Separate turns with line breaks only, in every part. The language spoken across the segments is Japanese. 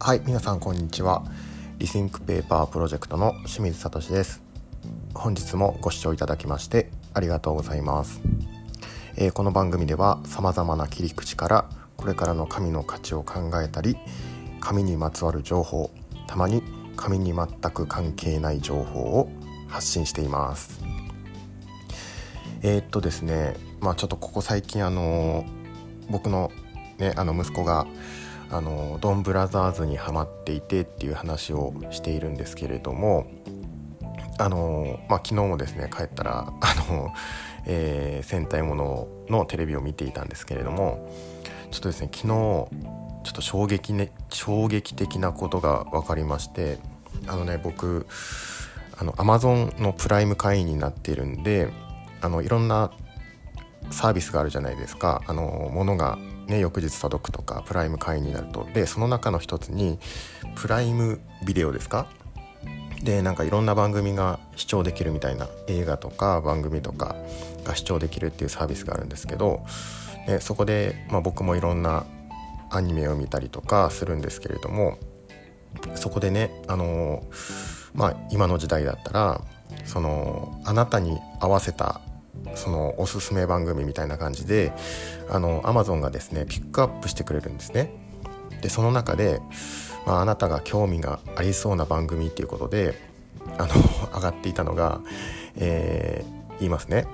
はい皆さんこんにちは。 Rethink Paper Project の清水聡です。本日もご視聴いただきましてありがとうございます、えー、この番組では様々な切り口からこれからの紙の価値を考えたり紙にまつわる情報たまに紙に全く関係ない情報を発信しています。えー、っとですねまあちょっとここ最近あの僕のねあの息子があのドンブラザーズにはまっていてっていう話をしているんですけれどもあの、まあ、昨日もですね帰ったらあの、えー、戦隊もののテレビを見ていたんですけれどもちょっとですね昨日ちょっと衝撃,、ね、衝撃的なことが分かりましてあのね僕あの Amazon のプライム会員になっているんであのいろんなサービスがあるじゃないですか。あの物がね、翌日届くとかプライム会員になると。でその中の一つにプライムビデオですか？でなんかいろんな番組が視聴できるみたいな映画とか番組とかが視聴できるっていうサービスがあるんですけどでそこで、まあ、僕もいろんなアニメを見たりとかするんですけれどもそこでねあのまあ今の時代だったらそのあなたに合わせたそのおすすめ番組みたいな感じであの Amazon がですねピックアップしてくれるんですね。でその中で、まあ、あなたが興味がありそうな番組っていうことであの 上がっていたのが、えー、言いますね、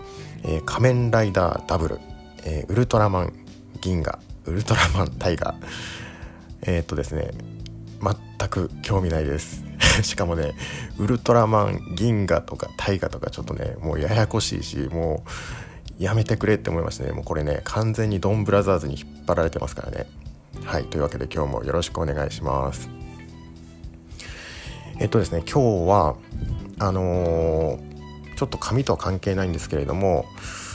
えー、仮面ライダーダブル、えー、ウルトラマン銀河。ウルトラマンタイガー。えー、っとですね全く興味ないです。しかもねウルトラマン銀河とか大河とかちょっとねもうややこしいしもうやめてくれって思いましたねもうこれね完全にドンブラザーズに引っ張られてますからね。はいというわけで今日もよろしくお願いします。えっとですね今日はあのー、ちょっと紙とは関係ないんですけれども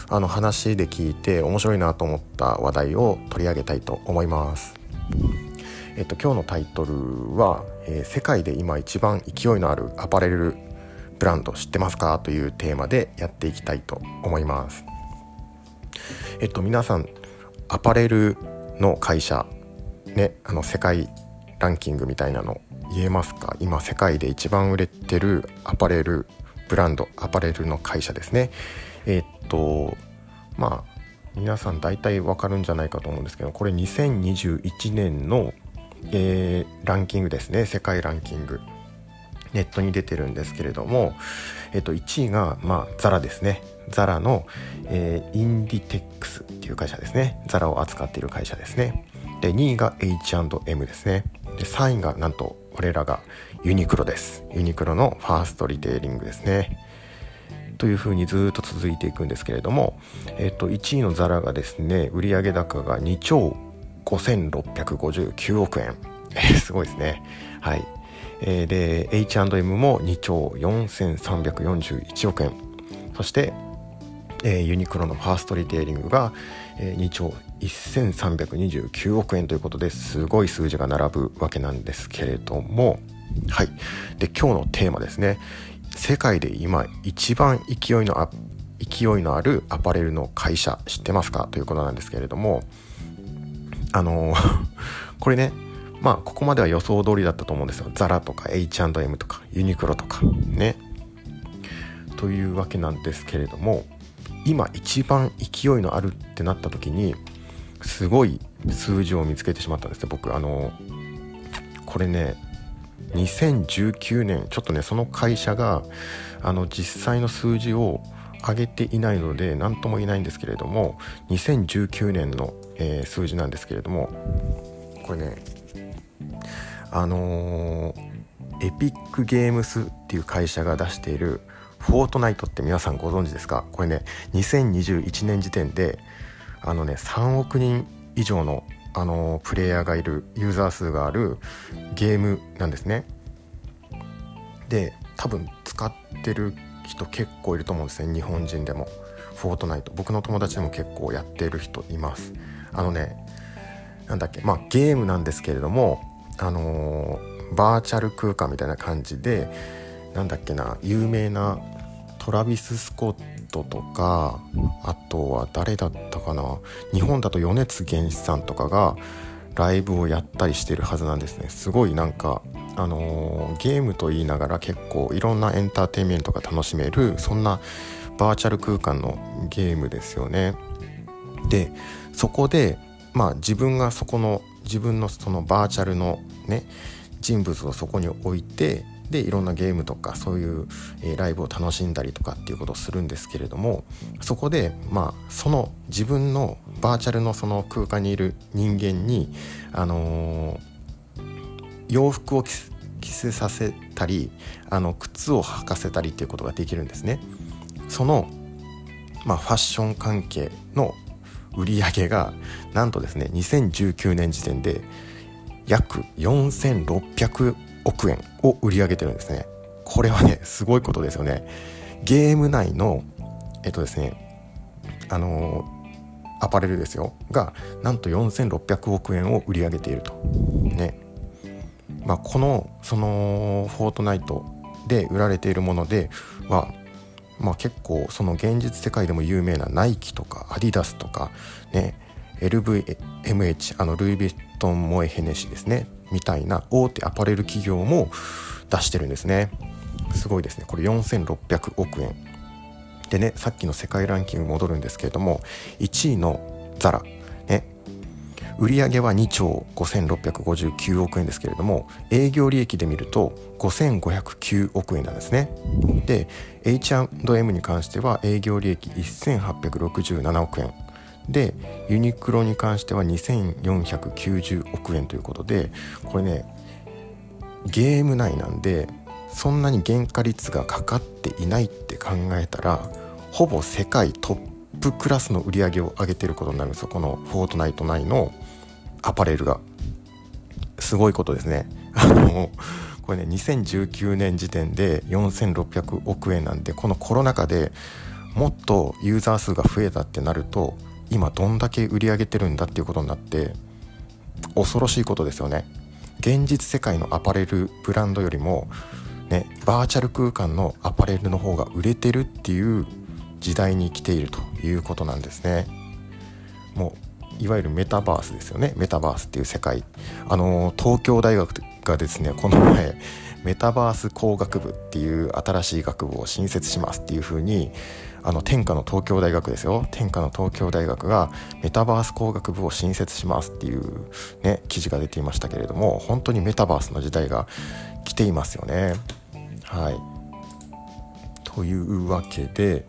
あの話で聞いて面白いなと思った話題を取り上げたいと思います。えっと、今日のタイトルは、えー、世界で今一番勢いのあるアパレルブランド知ってますかというテーマでやっていきたいと思います。えっと、皆さん、アパレルの会社、ね、あの、世界ランキングみたいなの言えますか？今、世界で一番売れてるアパレルブランド、アパレルの会社ですね。えっと、まあ、皆さん大体わかるんじゃないかと思うんですけど、これ2021年のえー、ランキングですね。世界ランキング。ネットに出てるんですけれども、えっと、1位が、まあ、ザラですね。ザラの、えー、インディテックスっていう会社ですね。ザラを扱っている会社ですね。で2位が H&M ですね。で3位がなんと我らがユニクロです。ユニクロのファーストリテイリングですね。というふうにずっと続いていくんですけれども、えっと、1位のザラがですね売上高が2兆5659億円。すごいですね。はい。えー、で、H&M も2兆4341億円。そして、えー、ユニクロのファーストリテイリングが、えー、2兆1329億円ということですごい数字が並ぶわけなんですけれども、はい。で、今日のテーマですね。世界で今一番勢いのあ勢いのあるアパレルの会社知ってますか？ということなんですけれども、あの これねまあここまでは予想通りだったと思うんですよ。ザラとか H&M とかユニクロとかね。というわけなんですけれども今一番勢いのあるってなった時にすごい数字を見つけてしまったんですね僕。あのこれね2019年ちょっとねその会社があの実際の数字を上げていないので何とも言えないんですけれども2019年のえー、数字なんですけれどもこれねあのー、エピックゲームスっていう会社が出しているフォートナイトって皆さんご存知ですか？これね2021年時点であのね3億人以上のあのー、プレイヤーがいるユーザー数があるゲームなんですね。で多分使ってる人結構いると思うんですね日本人でも。フォートナイト。僕の友達でも結構やってる人います。あのねなんだっけまあゲームなんですけれどもあのー、バーチャル空間みたいな感じでなんだっけな有名なトラビス・スコットとかあとは誰だったかな日本だと米津玄師さんとかがライブをやったりしてるはずなんですね。すごいなんかあのー、ゲームと言いながら結構いろんなエンターテインメントが楽しめるそんなバーチャル空間のゲームですよね。でそこでまあ自分がそこの自分のそのバーチャルのね人物をそこに置いてでいろんなゲームとかそういう、えー、ライブを楽しんだりとかっていうことをするんですけれどもそこでまあその自分のバーチャルのその空間にいる人間にあのー、洋服を着せさせたりあの靴を履かせたりっていうことができるんですね。そのまあ、ファッション関係の売り上げがなんとですね2019年時点で約4600億円を売り上げてるんですね。これはねすごいことですよね。ゲーム内のえっとですねあのアパレルですよ。がなんと4600億円を売り上げていると。ね。まあこのそのフォートナイトで売られているものではまあ結構その現実世界でも有名なナイキとかアディダスとかね LVMH あのルイ・ヴィトン・モエ・ヘネシですねみたいな大手アパレル企業も出してるんですね。すごいですね。これ4600億円。でねさっきの世界ランキング戻るんですけれども1位のザラ。売上は2兆5659億円ですけれども営業利益で見ると5509億円なんですね。で H&M に関しては営業利益1867億円。でユニクロに関しては2490億円ということでこれねゲーム内なんでそんなに原価率がかかっていないって考えたらほぼ世界トップクラスの売り上げを上げてることになるんですよ。この「フォートナイト内のアパレルが。すごいことですね。あのこれね2019年時点で4600億円なんでこのコロナ禍でもっとユーザー数が増えたってなると今どんだけ売り上げてるんだっていうことになって恐ろしいことですよね。現実世界のアパレルブランドよりもねバーチャル空間のアパレルの方が売れてるっていう時代に来ているということなんですね。もういわゆるメタバースですよね。メタバースっていう世界。あの東京大学がですねこの前メタバース工学部っていう新しい学部を新設しますっていうふうにあの天下の東京大学ですよ。天下の東京大学がメタバース工学部を新設しますっていうね記事が出ていましたけれども本当にメタバースの時代が来ていますよね。はい。というわけで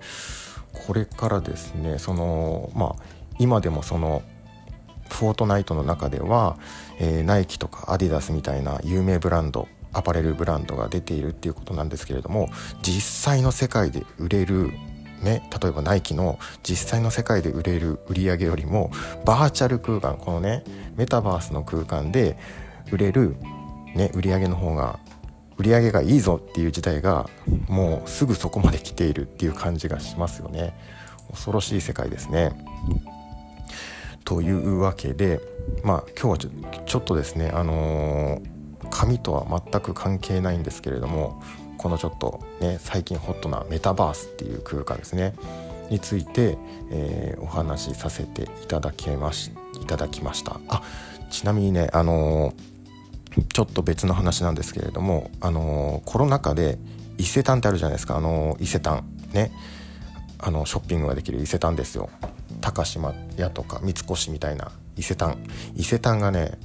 これからですねそのまあ今でもそのフォートナイトの中では、えー、ナイキとかアディダスみたいな有名ブランドアパレルブランドが出ているっていうことなんですけれども実際の世界で売れるね、例えばナイキの実際の世界で売れる売り上げよりもバーチャル空間このねメタバースの空間で売れる、ね、売り上げの方が売り上げがいいぞっていう時代がもうすぐそこまで来ているっていう感じがしますよね恐ろしい世界ですね。というわけでまあ今日はちょっとですねあのー、紙とは全く関係ないんですけれどもこのちょっとね最近ホットなメタバースっていう空間ですねについて、えー、お話しさせていただけましいただきました。あちなみにねあのー、ちょっと別の話なんですけれどもあのー、コロナ禍で伊勢丹ってあるじゃないですか。あの伊勢丹。ね。あのショッピングができる伊勢丹ですよ。高島屋とか三越みたいな伊勢丹。伊勢丹がね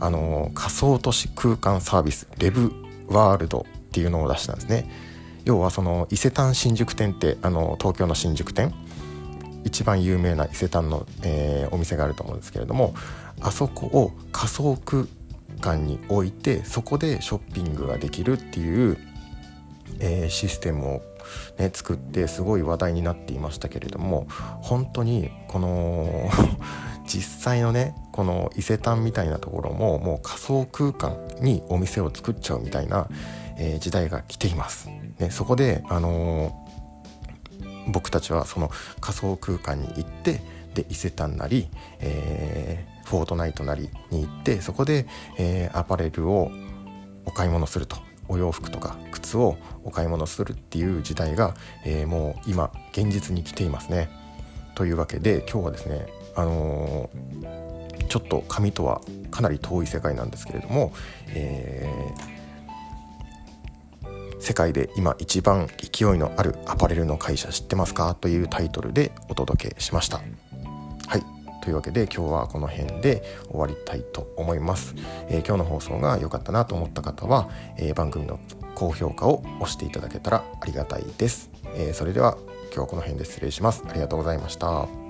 あの仮想都市空間サービスレブワールドっていうのを出したんですね。要はその伊勢丹新宿店ってあの東京の新宿店。一番有名な伊勢丹の、えー、お店があると思うんですけれどもあそこを仮想空間に置いてそこでショッピングができるっていう、えー、システムを、ね、作ってすごい話題になっていましたけれども本当にこの 実際のねこの伊勢丹みたいなところももう仮想空間にお店を作っちゃうみたいなえー、時代が来ています。ね、そこで、あのー、僕たちはその仮想空間に行ってで伊勢丹なり、えー、フォートナイトなりに行ってそこで、え、アパレルをお買い物するとお洋服とか靴をお買い物するっていう時代が、えー、もう今現実に来ていますね。というわけで今日はですね、あのー、ちょっと紙とはかなり遠い世界なんですけれども、えー、世界で今一番勢いのあるアパレルの会社知ってますか？というタイトルでお届けしました。というわけで今日はこの辺で終わりたいと思います、えー、今日の放送が良かったなと思った方は、えー、番組の高評価を押していただけたらありがたいです、えー、それでは今日はこの辺で失礼します。ありがとうございました。